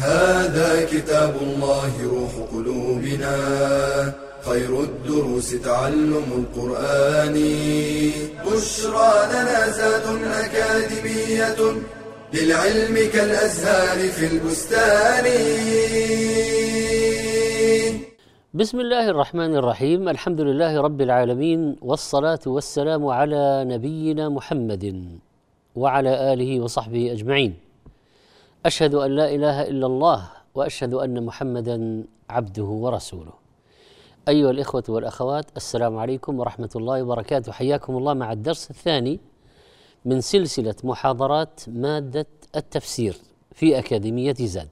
هذا كتاب الله روح قلوبنا. خير الدروس تعلم القرآن. بشرى لنا زاد أكاديمية للعلم كالأزهار في البستان. بسم الله الرحمن الرحيم. الحمد لله رب العالمين والصلاة والسلام على نبينا محمد وعلى آله وصحبه أجمعين. أشهد أن لا إله إلا الله وأشهد أن محمدا عبده ورسوله. أيها الإخوة والأخوات السلام عليكم ورحمة الله وبركاته. حياكم الله مع الدرس الثاني من سلسلة محاضرات مادة التفسير في أكاديمية زاد.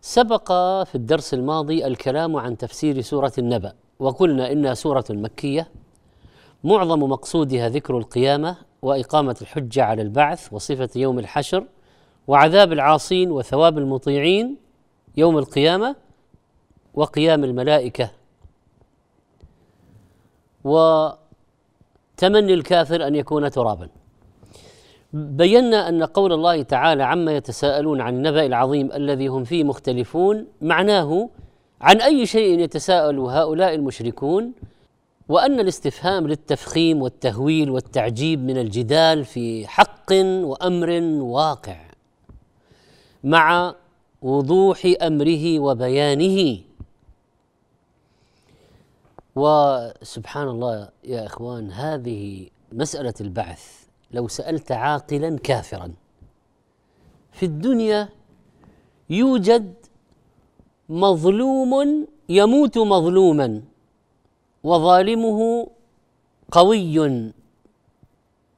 سبق في الدرس الماضي الكلام عن تفسير سورة النبأ وقلنا إنها سورة مكية. معظم مقصودها ذكر القيامة وإقامة الحجة على البعث وصفة يوم الحشر. وعذاب العاصين وثواب المطيعين يوم القيامة وقيام الملائكة. وتمني الكافر أن يكون ترابا. بينا أن قول الله تعالى عما يتساءلون عن النبأ العظيم الذي هم فيه مختلفون معناه عن أي شيء يتساءل هؤلاء المشركون وأن الاستفهام للتفخيم والتهويل والتعجيب من الجدال في حق وأمر واقع. مع وضوح أمره وبيانه. وسبحان الله يا إخوان هذه مسألة البعث لو سألت عاقلا كافرا. في الدنيا يوجد مظلوم يموت مظلوما وظالمه قوي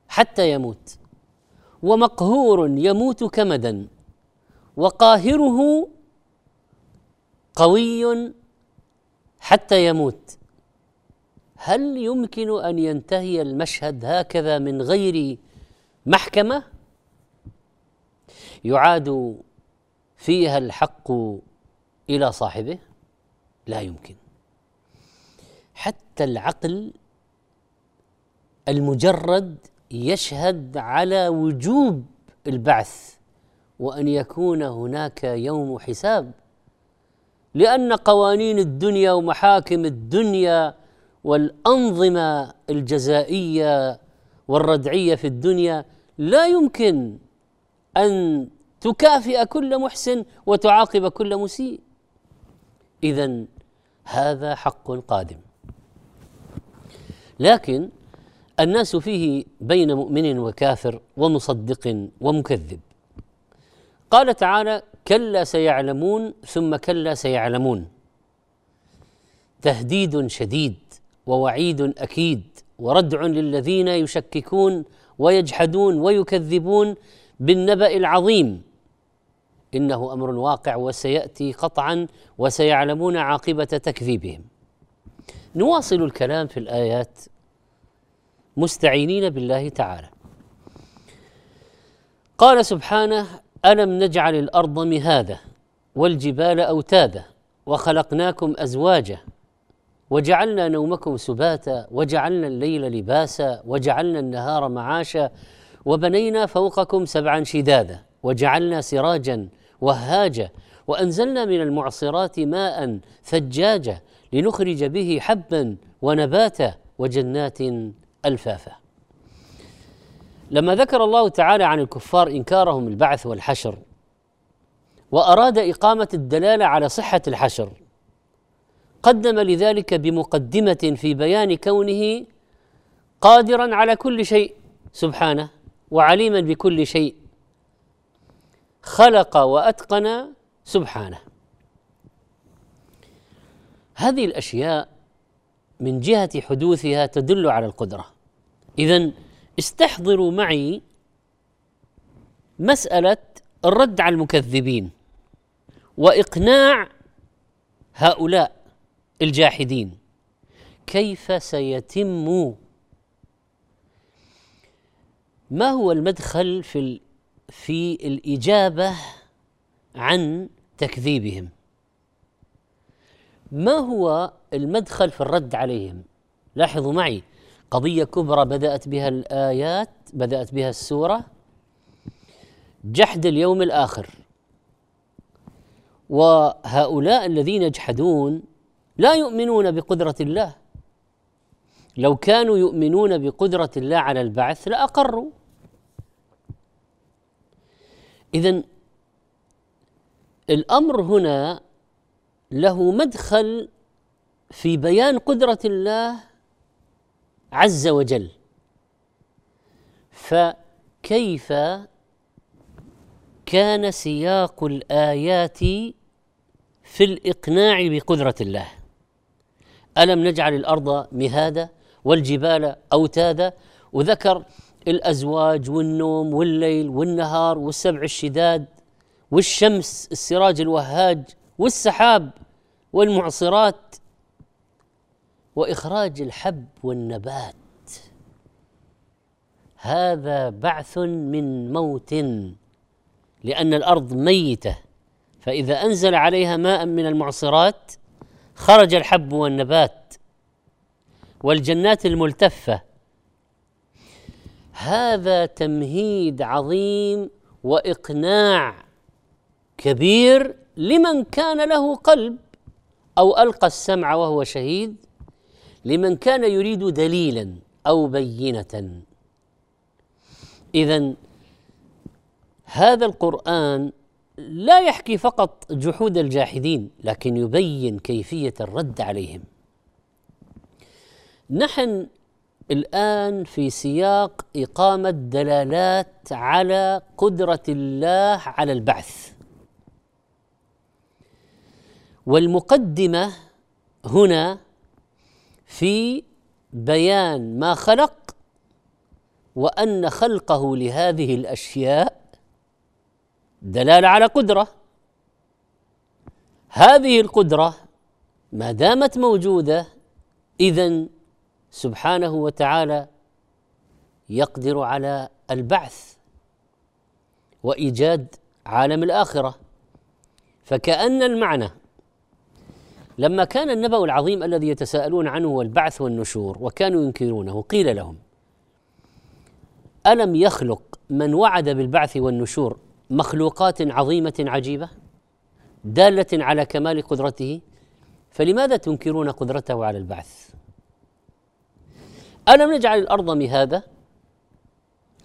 حتى يموت ومقهور يموت كمدا. وقاهره قوي حتى يموت. هل يمكن أن ينتهي المشهد هكذا من غير محكمة؟ يعاد فيها الحق إلى صاحبه؟ لا يمكن. حتى العقل المجرد يشهد على وجوب البعث وأن يكون هناك يوم حساب لأن قوانين الدنيا ومحاكم الدنيا والأنظمة الجزائية والردعية في الدنيا لا يمكن أن تكافئ كل محسن وتعاقب كل مسيء. اذا هذا حق قادم. لكن الناس فيه بين مؤمن وكافر ومصدق ومكذب. قال تعالى كلا سيعلمون ثم كلا سيعلمون. تهديد شديد ووعيد أكيد وردع للذين يشككون ويجحدون ويكذبون بالنبأ العظيم. إنه أمر واقع وسيأتي قطعا وسيعلمون عاقبة تكذيبهم. نواصل الكلام في الآيات. مستعينين بالله تعالى. قال سبحانه الم نجعل الأرض مهاده والجبال اوتادا وخلقناكم ازواجا وجعلنا نومكم سباتا وجعلنا الليل لباسا وجعلنا النهار معاشا وبنينا فوقكم سبعا شدادا وجعلنا سراجا وهاجا وانزلنا من المعصرات ماء ثجاجا لنخرج به حبا ونباتا وجنات الفافا لما ذكر الله تعالى عن الكفار إنكارهم البعث والحشر وأراد إقامة الدلالة على صحة الحشر قدم لذلك بمقدمة في بيان كونه قادرا على كل شيء سبحانه وعليما بكل شيء خلق وأتقن سبحانه. هذه الأشياء من جهة حدوثها تدل على القدرة. اذا استحضروا معي مسألة الرد على المكذبين وإقناع هؤلاء الجاحدين. كيف سيتم؟ ما هو المدخل في في الإجابة عن تكذيبهم؟ ما هو المدخل في الرد عليهم؟ لاحظوا معي قضية كبرى بدأت بها الآيات بدأت بها السورة. جحد اليوم الآخر. وهؤلاء الذين يجحدون لا يؤمنون بقدرة الله. لو كانوا يؤمنون بقدرة الله على البعث لأقروا. اذا الأمر هنا له مدخل في بيان قدرة الله عز وجل. فكيف كان سياق الآيات في الإقناع بقدرة الله؟ ألم نجعل الأرض مهادا والجبال أوتادا؟ وذكر الأزواج والنوم والليل والنهار والسبع الشداد والشمس السراج الوهاج والسحاب والمعصرات. وإخراج الحب والنبات. هذا بعث من موت لأن الأرض ميتة فإذا أنزل عليها ماء من المعصرات خرج الحب والنبات والجنات الملتفة. هذا تمهيد عظيم وإقناع كبير لمن كان له قلب أو ألقى السمع وهو شهيد. لمن كان يريد دليلا أو بينه. اذا هذا القرآن لا يحكي فقط جحود الجاحدين لكن يبين كيفية الرد عليهم. نحن الآن في سياق إقامة دلالات على قدرة الله على البعث. والمقدمة هنا في بيان ما خلق وأن خلقه لهذه الأشياء دلالة على قدرة. هذه القدرة ما دامت موجودة اذا سبحانه وتعالى يقدر على البعث وإيجاد عالم الآخرة. فكأن المعنى لما كان النبأ العظيم الذي يتساءلون عنه والبعث والنشور وكانوا ينكرونه قيل لهم ألم يخلق من وعد بالبعث والنشور مخلوقات عظيمة عجيبة؟ دالة على كمال قدرته؟ فلماذا تنكرون قدرته على البعث؟ ألم نجعل الأرض مهادة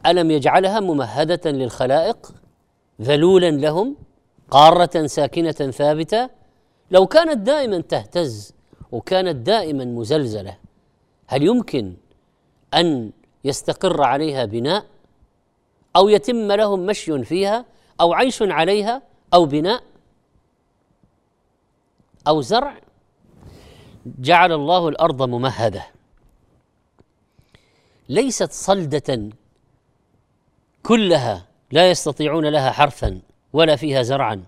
ألم يجعلها ممهدة للخلائق؟ ذلولا لهم؟ قارة ساكنة ثابتة؟ لو كانت دائما تهتز وكانت دائما مزلزلة هل يمكن أن يستقر عليها بناء؟ أو يتم لهم مشي فيها؟ أو عيش عليها؟ أو بناء؟ أو زرع؟ جعل الله الأرض ممهدة. ليست صلدة كلها لا يستطيعون لها حرثا ولا فيها زرعا.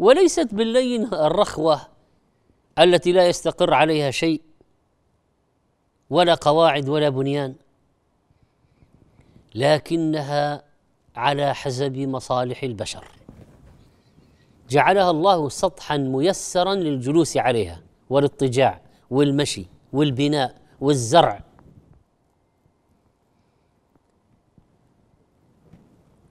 وليست باللين الرخوة التي لا يستقر عليها شيء ولا قواعد ولا بنيان لكنها على حسب مصالح البشر. جعلها الله سطحا ميسرا للجلوس عليها والاضطجاع والمشي والبناء والزرع.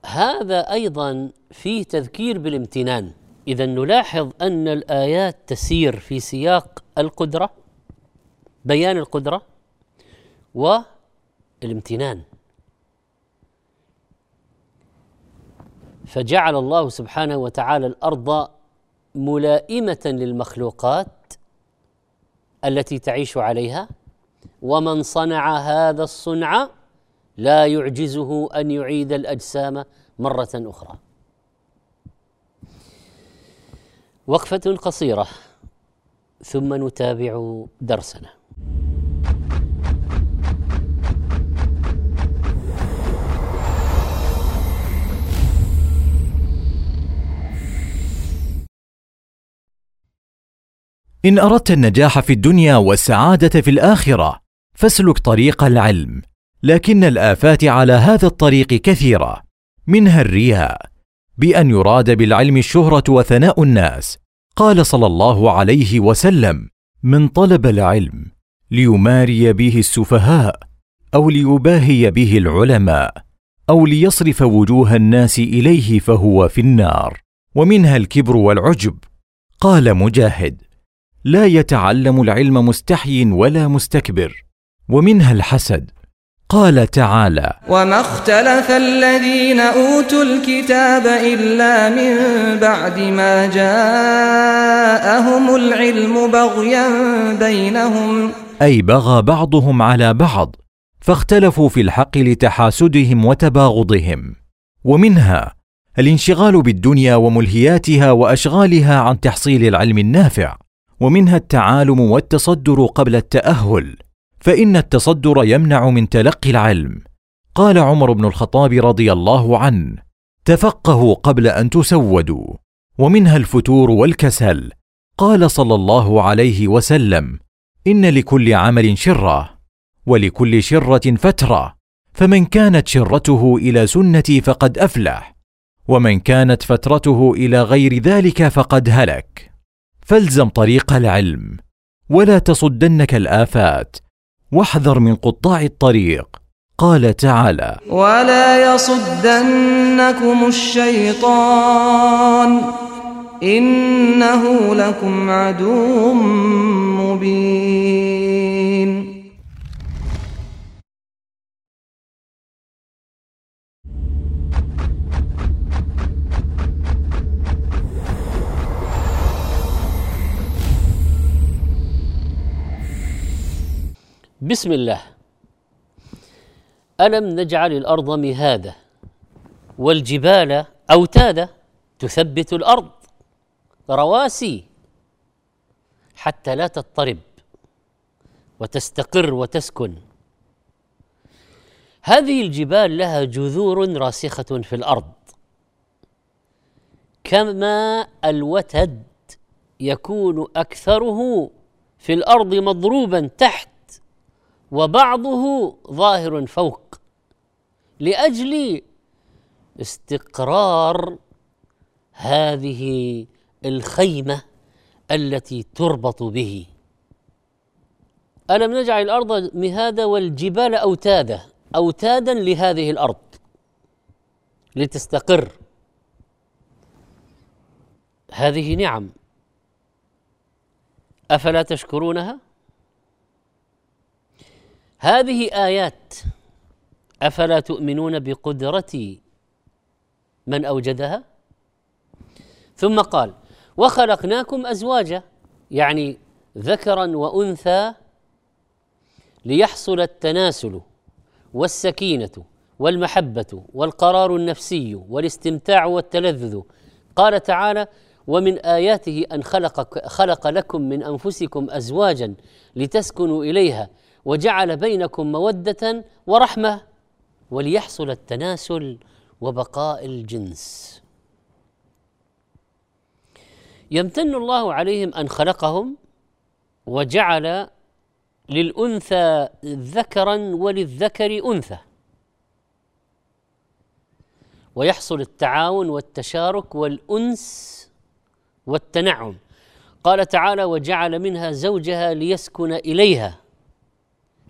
هذا أيضا فيه تذكير بالامتنان. إذا نلاحظ أن الآيات تسير في سياق القدرة بيان القدرة والامتنان. فجعل الله سبحانه وتعالى الأرض ملائمة للمخلوقات التي تعيش عليها ومن صنع هذا الصنع لا يعجزه أن يعيد الأجسام مرة أخرى. وقفة قصيرة ثم نتابع درسنا. إن أردت النجاح في الدنيا والسعادة في الآخرة، فاسلك طريق العلم، لكن الآفات على هذا الطريق كثيرة، منها الرياء، بأن يراد بالعلم الشهرة وثناء الناس. قال صلى الله عليه وسلم من طلب العلم ليماري به السفهاء أو ليباهي به العلماء أو ليصرف وجوه الناس إليه فهو في النار ومنها الكبر والعجب. قال مجاهد لا يتعلم العلم مستحي ولا مستكبر. ومنها الحسد قال تعالى وما اختلف الذين اوتوا الكتاب الا من بعد ما جاءهم العلم بغيا بينهم أي بغى بعضهم على بعض فاختلفوا في الحق لتحاسدهم وتباغضهم. ومنها الانشغال بالدنيا وملهياتها وأشغالها عن تحصيل العلم النافع ومنها التعالم والتصدر قبل التأهل. فإن التصدر يمنع من تلقي العلم. قال عمر بن الخطاب رضي الله عنه تفقهوا قبل أن تسودوا ومنها الفتور والكسل. قال صلى الله عليه وسلم إن لكل عمل شرة ولكل شرة فترة. فمن كانت شرته إلى سنتي فقد أفلح ومن كانت فترته إلى غير ذلك فقد هلك. فالزم طريق العلم ولا تصدنك الآفات. واحذر من قطاع الطريق. قال تعالى ولا يصدنكم الشيطان انه لكم عدو مبين بسم الله. ألم نجعل الأرض مهادا والجبال أوتادا تثبت الأرض؟ رواسي. حتى لا تضطرب وتستقر وتسكن. هذه الجبال لها جذور راسخة في الأرض. كما الوتد يكون أكثره في الأرض مضروبا تحت وبعضه ظاهر فوق. لأجل استقرار هذه الخيمة التي تربط به. ألم نجعل الأرض مهادا والجبال اوتادا أوتادا لهذه الأرض لتستقر. هذه نعم. أفلا تشكرونها؟ هذه آيات أفلا تؤمنون بقدرة من أوجدها؟ ثم قال وخلقناكم أزواجا يعني ذكرا وأنثى ليحصل التناسل والسكينة والمحبة والقرار النفسي والاستمتاع والتلذذ. قال تعالى ومن آياته أن خلق خلق لكم من أنفسكم أزواجا لتسكنوا إليها وجعل بينكم مودة ورحمة وليحصل التناسل وبقاء الجنس. يمتن الله عليهم أن خلقهم وجعل للأنثى ذكرا وللذكر أنثى. ويحصل التعاون والتشارك والأنس والتنعم. قال تعالى وجعل منها زوجها ليسكن إليها.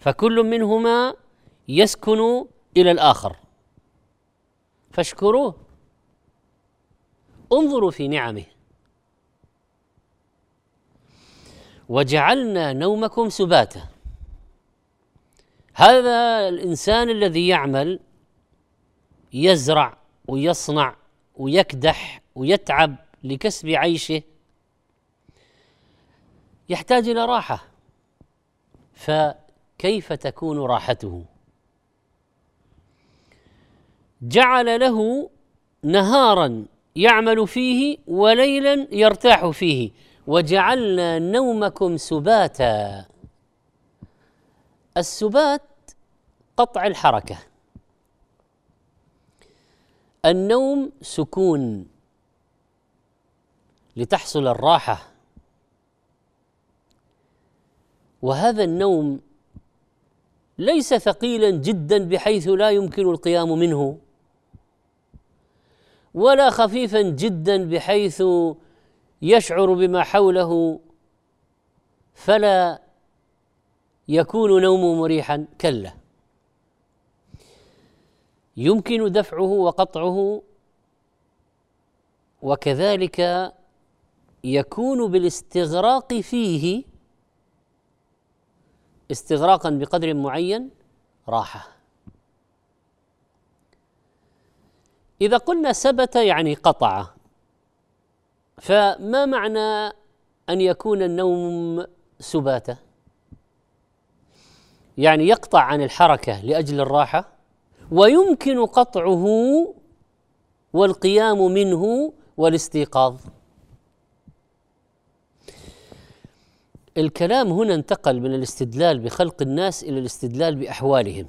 فكل منهما يسكن إلى الآخر. فاشكروه. انظروا في نعمه. وجعلنا نومكم سباتا. هذا الإنسان الذي يعمل يزرع ويصنع ويكدح ويتعب لكسب عيشه يحتاج إلى راحة. فكيف تكون راحته؟ جعل له نهارا يعمل فيه وليلا يرتاح فيه. وجعلنا نومكم سباتا. السبات قطع الحركة. النوم سكون لتحصل الراحة. وهذا النوم ليس ثقيلا جدا بحيث لا يمكن القيام منه ولا خفيفا جدا بحيث يشعر بما حوله فلا يكون نومه مريحا. كلا. يمكن دفعه وقطعه وكذلك يكون بالاستغراق فيه استغراقا بقدر معين راحة. إذا قلنا ثبت يعني قطع فما معنى أن يكون النوم سباته يعني يقطع عن الحركة لأجل الراحة ويمكن قطعه والقيام منه والاستيقاظ. الكلام هنا انتقل من الاستدلال بخلق الناس إلى الاستدلال بأحوالهم.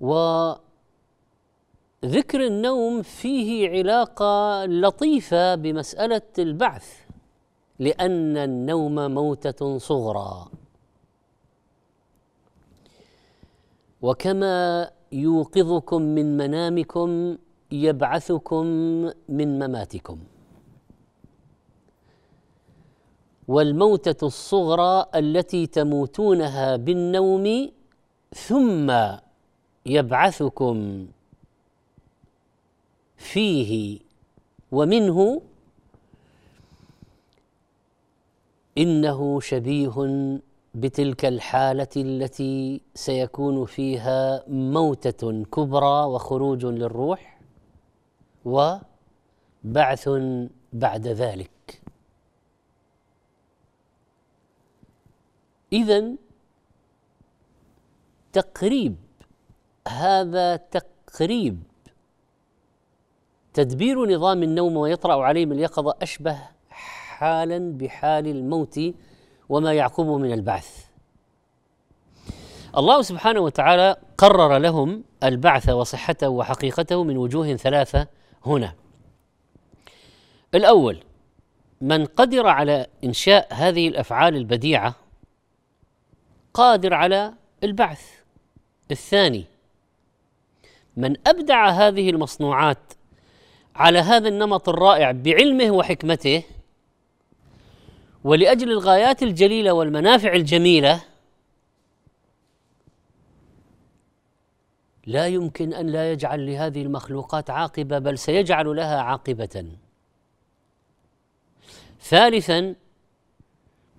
وذكر النوم فيه علاقة لطيفة بمسألة البعث لأن النوم موتة صغرى. وكما يوقظكم من منامكم يبعثكم من مماتكم. والموتة الصغرى التي تموتونها بالنوم ثم يبعثكم فيه. ومنه إنه شبيه بتلك الحالة التي سيكون فيها موتة كبرى وخروج للروح وبعث بعد ذلك. اذا تقريب هذا تقريب. تدبير نظام النوم ويطرأ عليهم اليقظة أشبه حالا بحال الموت وما يعقبه من البعث. الله سبحانه وتعالى قرر لهم البعث وصحته وحقيقته من وجوه ثلاثة هنا. الأول من قدر على إنشاء هذه الأفعال البديعة قادر على البعث. الثاني من أبدع هذه المصنوعات على هذا النمط الرائع بعلمه وحكمته ولأجل الغايات الجليلة والمنافع الجميلة لا يمكن أن لا يجعل لهذه المخلوقات عاقبة بل سيجعل لها عاقبة. ثالثا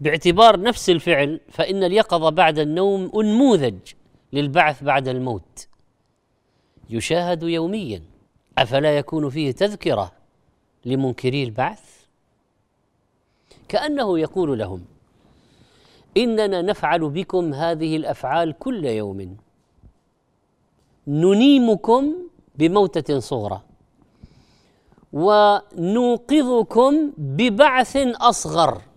باعتبار نفس الفعل فإن اليقظة بعد النوم أنموذج للبعث بعد الموت. يشاهد يوميا أفلا يكون فيه تذكرة لمنكري البعث؟ كأنه يقول لهم إننا نفعل بكم هذه الأفعال كل يوم. ننيمكم بموتة صغرى ونوقظكم ببعث أصغر.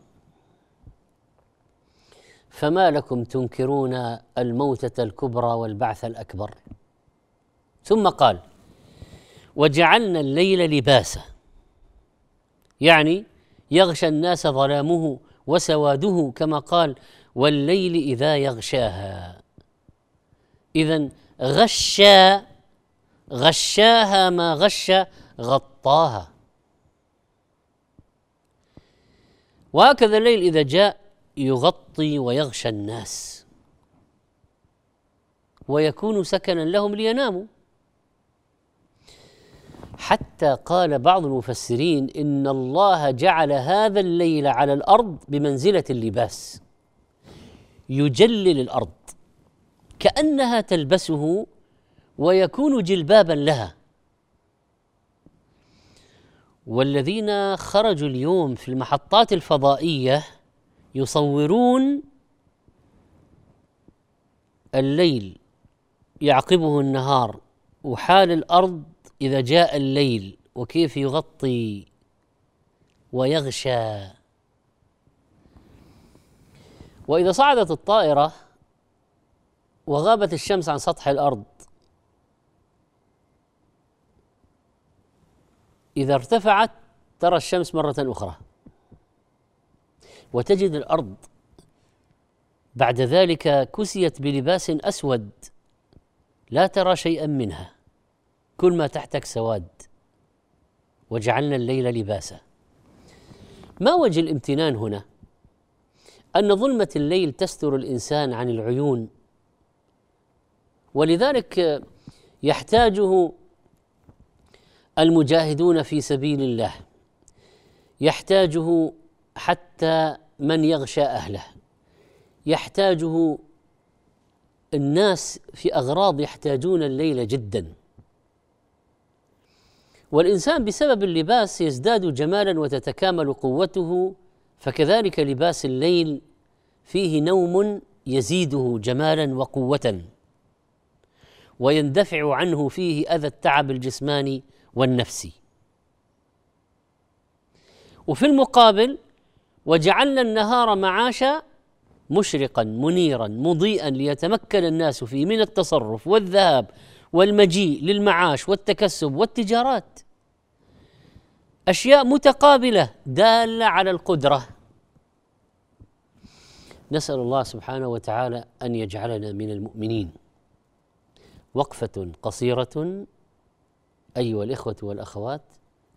فما لكم تنكرون الموتة الكبرى والبعث الأكبر. ثم قال وجعلنا الليل لباسا. يعني يغشى الناس ظلامه وسواده كما قال والليل إذا يغشاها. إذا غشى غشاها ما غش غطاها. وهكذا الليل إذا جاء يغطي ويغشى الناس ويكون سكنا لهم ليناموا. حتى قال بعض المفسرين إن الله جعل هذا الليل على الأرض بمنزلة اللباس يجلل الأرض كأنها تلبسه ويكون جلبابا لها. والذين خرجوا اليوم في المحطات الفضائية يصورون الليل يعقبه النهار وحال الأرض إذا جاء الليل وكيف يغطي ويغشى. وإذا صعدت الطائرة وغابت الشمس عن سطح الأرض إذا ارتفعت ترى الشمس مرة أخرى. وتجد الأرض. بعد ذلك كسيت بلباس أسود. لا ترى شيئا منها. كل ما تحتك سواد. وجعلنا الليل لباسا. ما وجه الامتنان هنا؟ أن ظلمة الليل تستر الإنسان عن العيون. ولذلك يحتاجه المجاهدون في سبيل الله. يحتاجه حتى من يغشى أهله. يحتاجه الناس في أغراض يحتاجون الليل جدا. والإنسان بسبب اللباس يزداد جمالا وتتكامل قوته فكذلك لباس الليل فيه نوم يزيده جمالا وقوة. ويندفع عنه فيه أذى التعب الجسماني والنفسي. وفي المقابل وجعلنا النهار معاشا مشرقا منيرا مضيئا ليتمكن الناس فيه من التصرف والذهاب والمجيء للمعاش والتكسب والتجارات. أشياء متقابلة دالة على القدرة. نسأل الله سبحانه وتعالى أن يجعلنا من المؤمنين. وقفة قصيرة أيها الإخوة والأخوات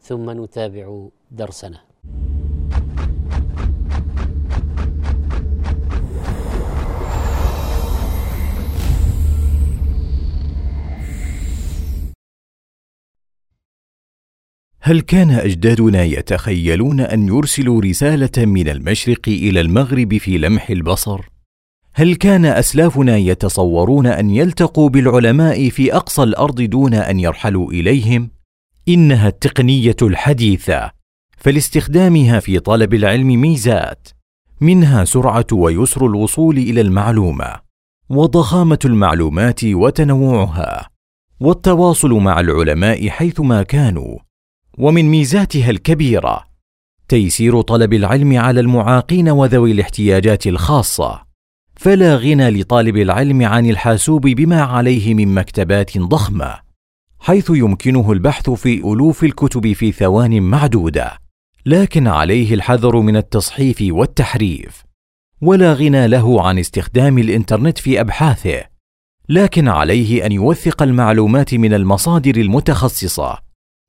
ثم نتابع درسنا. هل كان أجدادنا يتخيلون أن يرسلوا رسالة من المشرق إلى المغرب في لمح البصر؟ هل كان أسلافنا يتصورون أن يلتقوا بالعلماء في أقصى الأرض دون أن يرحلوا إليهم؟ إنها التقنية الحديثة فلاستخدامها في طلب العلم ميزات منها سرعة ويسر الوصول إلى المعلومة وضخامة المعلومات وتنوعها والتواصل مع العلماء حيثما كانوا. ومن ميزاتها الكبيرة. تيسير طلب العلم على المعاقين وذوي الاحتياجات الخاصة. فلا غنى لطالب العلم عن الحاسوب بما عليه من مكتبات ضخمة حيث يمكنه البحث في ألوف الكتب في ثوان معدودة. لكن عليه الحذر من التصحيف والتحريف. ولا غنى له عن استخدام الإنترنت في أبحاثه. لكن عليه أن يوثق المعلومات من المصادر المتخصصة.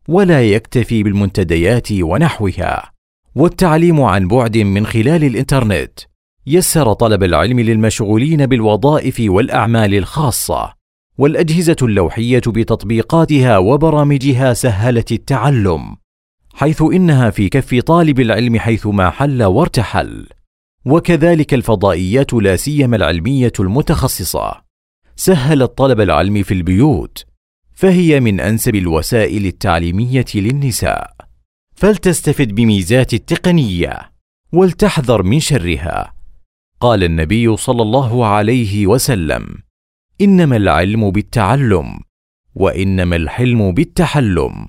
ولا يكتفي بالمنتديات ونحوها. والتعليم عن بعد من خلال الإنترنت. يسر طلب العلم للمشغولين بالوظائف والأعمال الخاصة. والأجهزة اللوحية بتطبيقاتها وبرامجها سهلت التعلم. حيث إنها في كف طالب العلم حيثما حل وارتحل. وكذلك الفضائيات لا سيما العلمية المتخصصة. سهلت طلب العلم في البيوت. فهي من أنسب الوسائل التعليمية للنساء. فلتستفد بميزات التقنية ولتحذر من شرها. قال النبي صلى الله عليه وسلم إنما العلم بالتعلم وإنما الحلم بالتحلم.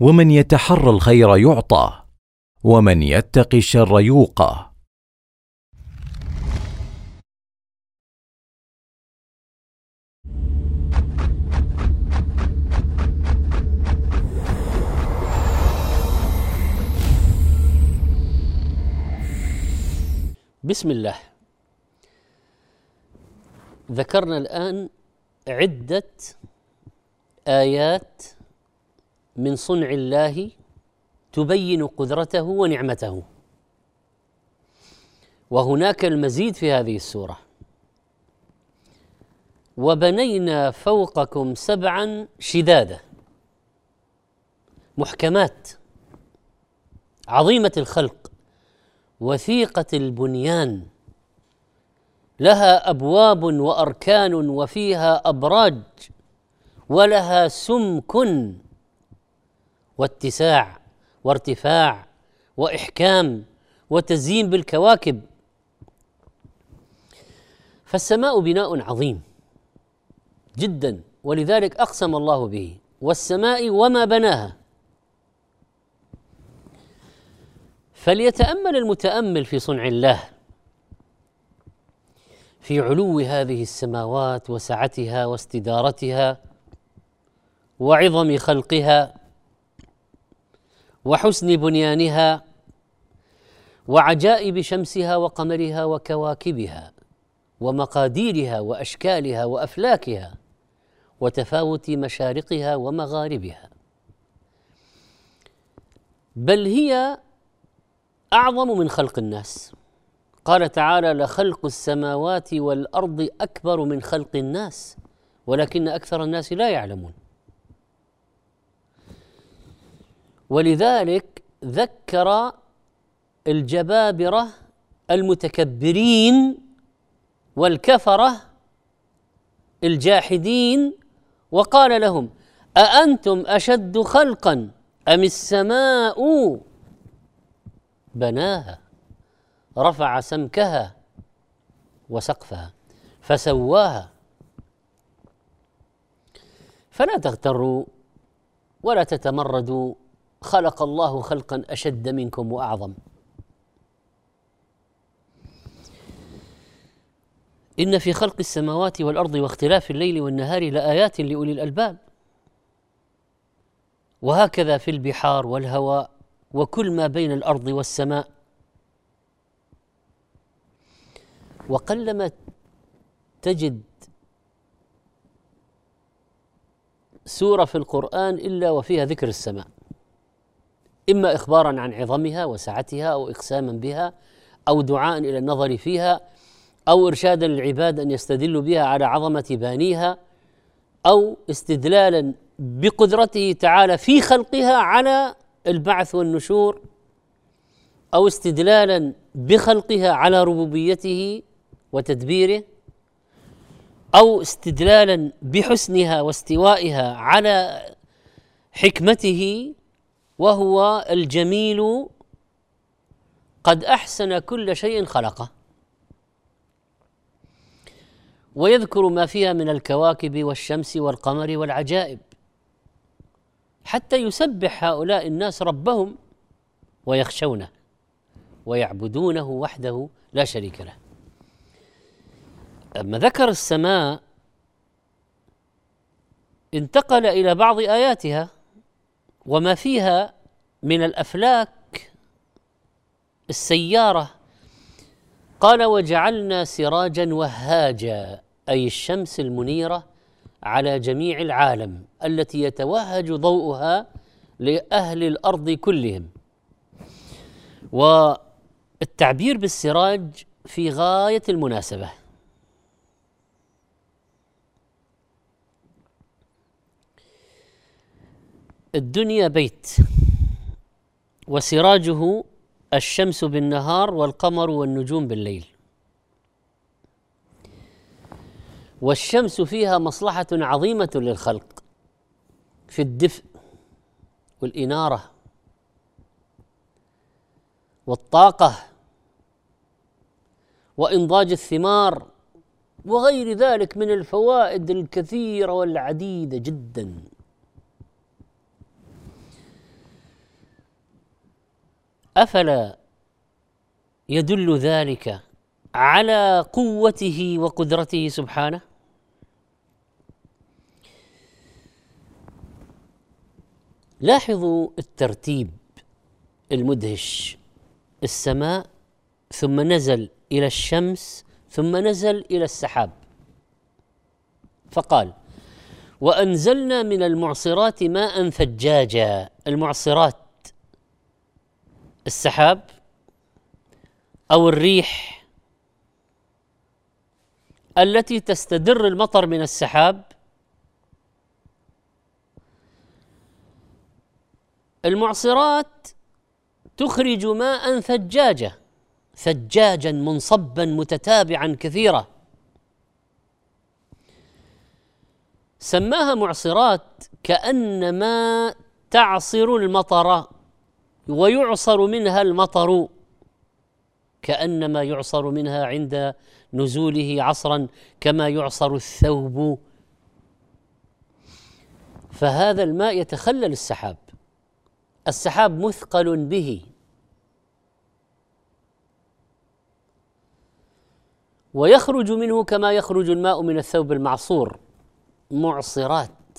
ومن يتحرى الخير يعطى ومن يتق الشر يوقى. بسم الله. ذكرنا الآن عدة آيات من صنع الله تبين قدرته ونعمته. وهناك المزيد في هذه السورة. وبنينا فوقكم سبعا شدادا. محكمات عظيمة الخلق. وثيقة البنيان لها أبواب وأركان وفيها أبراج ولها سمك واتساع وارتفاع وإحكام وتزيين بالكواكب. فالسماء بناء عظيم جدا ولذلك أقسم الله به والسماء وما بناها فليتأمل المتأمل في صنع الله في علو هذه السماوات وسعتها واستدارتها وعظم خلقها وحسن بنيانها وعجائب شمسها وقمرها وكواكبها ومقاديرها وأشكالها وأفلاكها وتفاوت مشارقها ومغاربها. بل هي أعظم من خلق الناس. قال تعالى لخلق السماوات والأرض أكبر من خلق الناس ولكن أكثر الناس لا يعلمون. ولذلك ذكر الجبابرة المتكبرين والكفرة الجاحدين وقال لهم أأنتم أشد خلقا أم السماء بناها رفع سمكها وسقفها فسواها. فلا تغتروا ولا تتمردوا خلق الله خلقا أشد منكم وأعظم. إن في خلق السماوات والأرض واختلاف الليل والنهار لآيات لأولي الألباب. وهكذا في البحار والهواء وكل ما بين الأرض والسماء. وقلما تجد سورة في القرآن إلا وفيها ذكر السماء إما اخبارا عن عظمها وسعتها أو اقساما بها أو دعاء إلى النظر فيها أو ارشادا للعباد أن يستدلوا بها على عظمة بانيها أو استدلالا بقدرته تعالى في خلقها على البعث والنشور أو استدلالا بخلقها على ربوبيته وتدبيره أو استدلالا بحسنها واستوائها على حكمته وهو الجميل قد أحسن كل شيء خلقه. ويذكر ما فيها من الكواكب والشمس والقمر والعجائب. حتى يسبح هؤلاء الناس ربهم ويخشونه ويعبدونه وحده لا شريك له. أما ذكر السماء انتقل إلى بعض آياتها وما فيها من الأفلاك السيارة. قال وجعلنا سراجا وهاجا أي الشمس المنيرة على جميع العالم التي يتوهج ضوءها لأهل الأرض كلهم. والتعبير بالسراج في غاية المناسبة. الدنيا بيت وسراجه الشمس بالنهار والقمر والنجوم بالليل. والشمس فيها مصلحة عظيمة للخلق في الدفء والإنارة والطاقة وإنضاج الثمار وغير ذلك من الفوائد الكثيرة والعديدة جدا. أفلا يدل ذلك على قوته وقدرته سبحانه؟ لاحظوا الترتيب المدهش. السماء ثم نزل إلى الشمس ثم نزل إلى السحاب. فقال وأنزلنا من المعصرات ماء ثجاجا. المعصرات السحاب أو الريح التي تستدر المطر من السحاب المعصرات تخرج ماء ثجاجة ثجاجا منصبا متتابعا كثيرا. سماها معصرات كأنما تعصر المطر ويعصر منها المطر كأنما يعصر منها عند نزوله عصرا كما يعصر الثوب. فهذا الماء يتخلل السحاب. السحاب مثقل به. ويخرج منه كما يخرج الماء من الثوب المعصور. معصرات.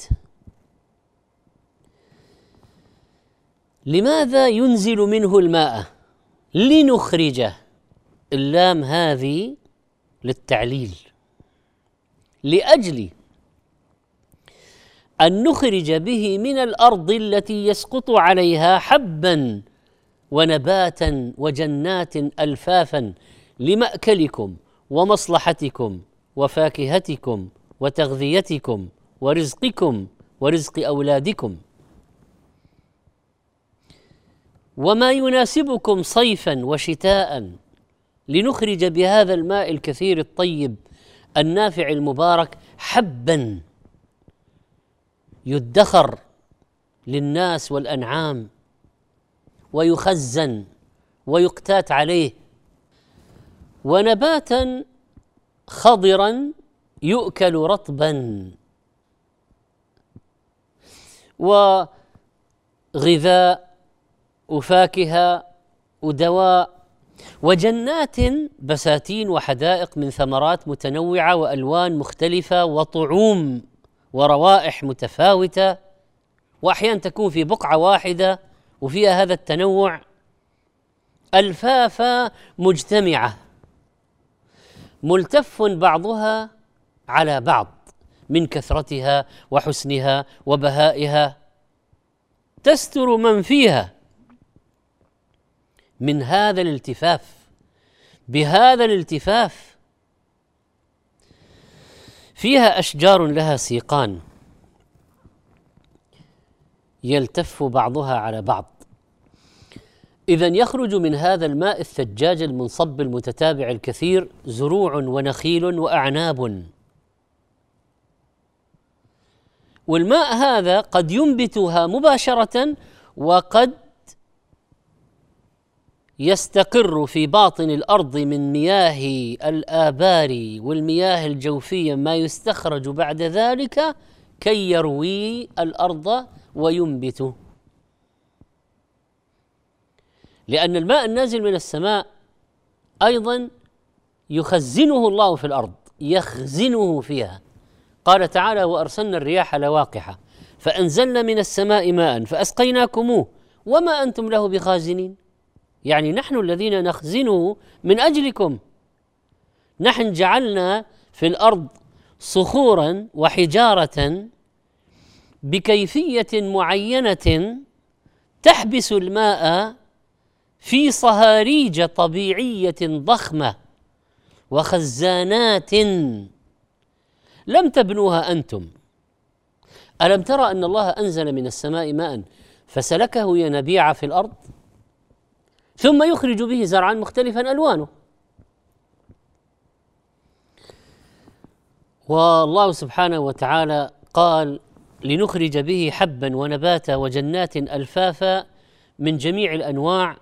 لماذا ينزل منه الماء؟ لنخرج اللام هذه للتعليل. لأجل أن نخرج به من الأرض التي يسقط عليها حبا ونباتا وجنات الفافا لمأكلكم ومصلحتكم وفاكهتكم وتغذيتكم ورزقكم ورزق أولادكم. وما يناسبكم صيفا وشتاء لنخرج بهذا الماء الكثير الطيب النافع المبارك حبا يدخر للناس والانعام ويخزن ويقتات عليه ونباتا خضرا يؤكل رطبا وغذاء وفاكهه ودواء وجنات بساتين وحدائق من ثمرات متنوعة وألوان مختلفة وطعوم وروائح متفاوتة وأحيانا تكون في بقعة واحدة وفيها هذا التنوع. الفافا مجتمعة ملتف بعضها على بعض من كثرتها وحسنها وبهائها. تستر من فيها من هذا الالتفاف بهذا الالتفاف فيها أشجار لها سيقان. يلتف بعضها على بعض. اذا يخرج من هذا الماء الثجاج المنصب المتتابع الكثير زروع ونخيل وأعناب. والماء هذا قد ينبتها مباشرة وقد يستقر في باطن الأرض من مياه الآبار والمياه الجوفية ما يستخرج بعد ذلك كي يروي الأرض وينبت. لأن الماء النازل من السماء أيضا يخزنه الله في الأرض يخزنه فيها. قال تعالى وأرسلنا الرياح لواقحة فأنزلنا من السماء ماء فأسقيناكموه وما أنتم له بخازنين. يعني نحن الذين نخزنه من أجلكم. نحن جعلنا في الأرض صخورا وحجارة بكيفية معينة تحبس الماء في صهاريج طبيعية ضخمة وخزانات لم تبنوها أنتم. ألم ترى أن الله أنزل من السماء ماء فسلكه ينابيع في الأرض؟ ثم يخرج به زرعا مختلفا ألوانه. والله سبحانه وتعالى قال لنخرج به حبا ونباتا وجنات ألفافا من جميع الأنواع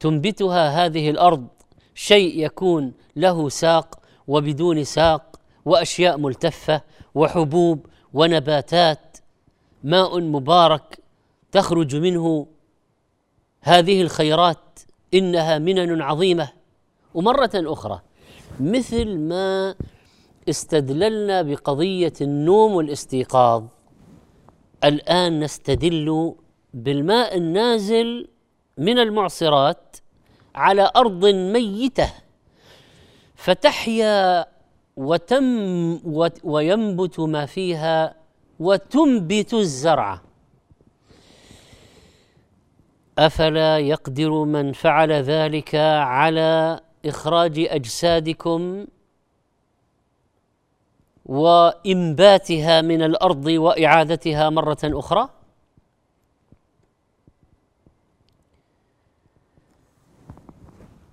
تنبتها هذه الأرض. شيء يكون له ساق وبدون ساق وأشياء ملتفة وحبوب ونباتات. ماء مبارك تخرج منه هذه الخيرات إنها منن عظيمة. ومرة أخرى مثل ما استدللنا بقضية النوم والاستيقاظ الآن نستدل بالماء النازل من المعصرات على أرض ميتة. فتحيا وتم وينبت ما فيها وتنبت الزرع. أفلا يقدر من فعل ذلك على إخراج أجسادكم وإنباتها من الأرض وإعادتها مرة أخرى؟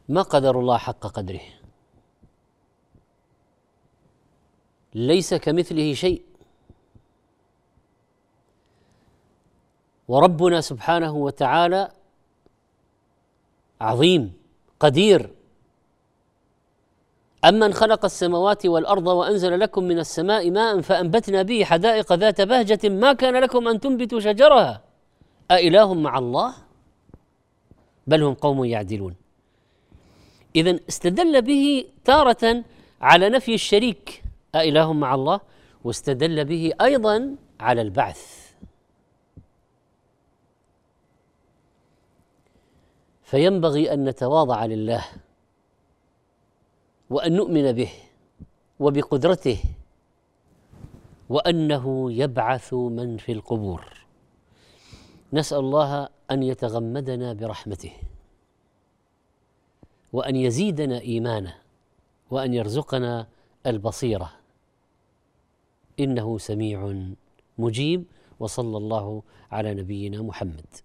ما قدر الله حق قدره. ليس كمثله شيء. وربنا سبحانه وتعالى عظيم قدير. أمن خلق السماوات والأرض وأنزل لكم من السماء ماء فأنبتنا به حدائق ذات بهجة ما كان لكم أن تنبتوا شجرها. أإله مع الله؟ بل هم قوم يعدلون. إذا استدل به تارة على نفي الشريك. أإله مع الله؟ واستدل به أيضا على البعث. فينبغي أن نتواضع لله وأن نؤمن به وبقدرته وأنه يبعث من في القبور. نسأل الله أن يتغمدنا برحمته وأن يزيدنا ايمانا وأن يرزقنا البصيرة. إنه سميع مجيب وصلى الله على نبينا محمد.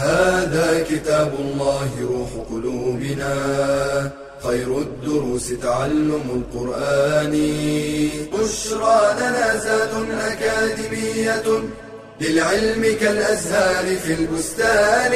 هذا كتاب الله روح قلوبنا. خير الدروس تعلم القرآن. بشرى لنا زاد أكاديمية للعلم كالأزهار في البستان.